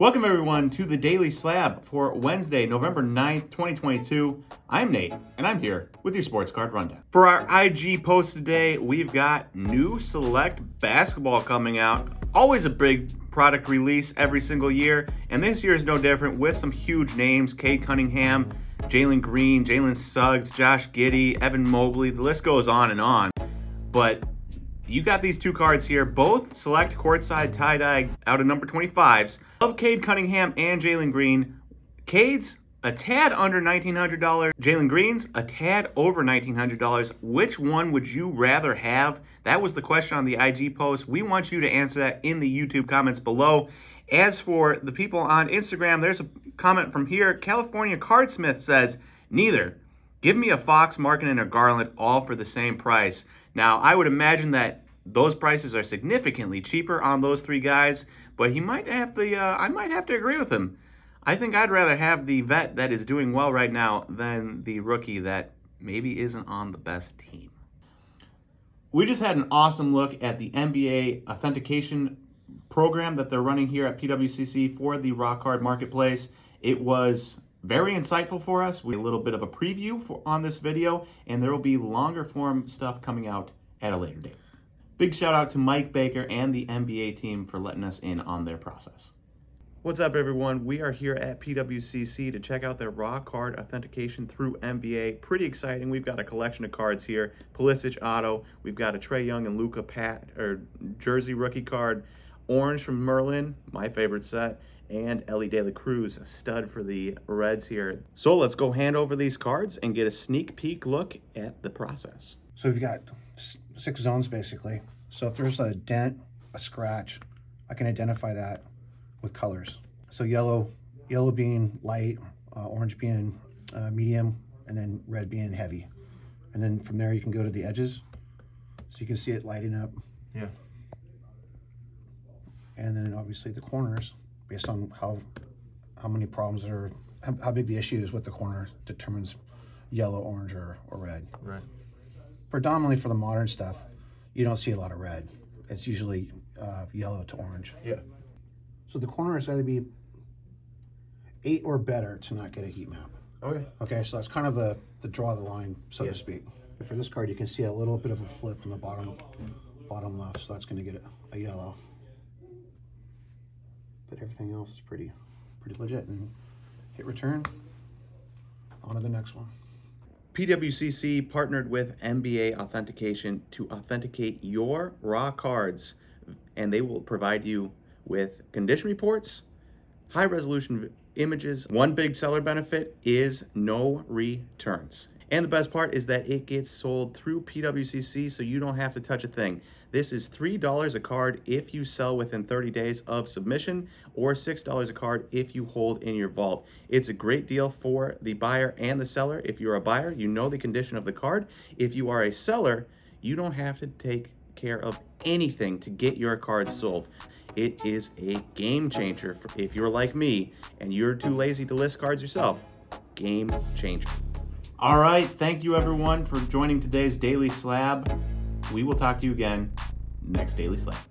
Welcome, everyone, to the Daily Slab for Wednesday, November 9th, 2022. I'm Nate, and I'm here with your sports card rundown. For our IG post today, we've got new select basketball coming out. Always a big product release every single year, and this year is no different with some huge names Cade Cunningham, Jalen Green, Jalen Suggs, Josh Giddey, Evan Mobley. The list goes on and on. But you got these two cards here, both select courtside tie dye out of number 25s of Cade Cunningham and Jalen Green. Cade's a tad under $1,900. Jalen Green's a tad over $1,900. Which one would you rather have? That was the question on the IG post. We want you to answer that in the YouTube comments below. As for the people on Instagram, there's a comment from here. California Cardsmith says, neither. Give me a Fox, Markkanen, and a Garland all for the same price. Now, I would imagine that those prices are significantly cheaper on those three guys, but he might have the. Uh, I might have to agree with him. I think I'd rather have the vet that is doing well right now than the rookie that maybe isn't on the best team. We just had an awesome look at the MBA authentication program that they're running here at PWCC for the Raw Card Marketplace. It was very insightful for us. We a little bit of a preview for, on this video, and there will be longer form stuff coming out at a later date. Big shout out to Mike Baker and the MBA team for letting us in on their process. What's up, everyone? We are here at PWCC to check out their raw card authentication through MBA. Pretty exciting. We've got a collection of cards here. Pulisic auto. We've got a Trae Young and Luka Pat or jersey rookie card. Orange from Merlin, my favorite set and Elly De La Cruz, a stud for the Reds here. So let's go hand over these cards and get a sneak peek look at the process. So we've got six zones basically. So if there's a dent, a scratch, I can identify that with colors. So yellow, yellow being light, uh, orange being uh, medium, and then red being heavy. And then from there you can go to the edges, so you can see it lighting up. Yeah. And then obviously the corners based on how how many problems are how, how big the issue is with the corner determines yellow, orange, or, or red. Right. Predominantly for the modern stuff, you don't see a lot of red. It's usually uh, yellow to orange. Yeah. So the corner is going to be eight or better to not get a heat map. Okay. Okay, so that's kind of the, the draw the line, so Yeah. to speak. For this card, you can see a little bit of a flip in the bottom bottom left, so that's going to get a yellow. But everything else is pretty pretty legit. And hit return. On to the next one. PWCC partnered with MBA Authentication to authenticate your raw cards, and they will provide you with condition reports, high resolution images. One big seller benefit is no returns. And the best part is that it gets sold through PWCC, so you don't have to touch a thing. This is $3 a card if you sell within 30 days of submission, or $6 a card if you hold in your vault. It's a great deal for the buyer and the seller. If you're a buyer, you know the condition of the card. If you are a seller, you don't have to take care of anything to get your cards sold. It is a game changer if you're like me and you're too lazy to list cards yourself. Game changer. All right, thank you everyone for joining today's Daily Slab. We will talk to you again next Daily Slab.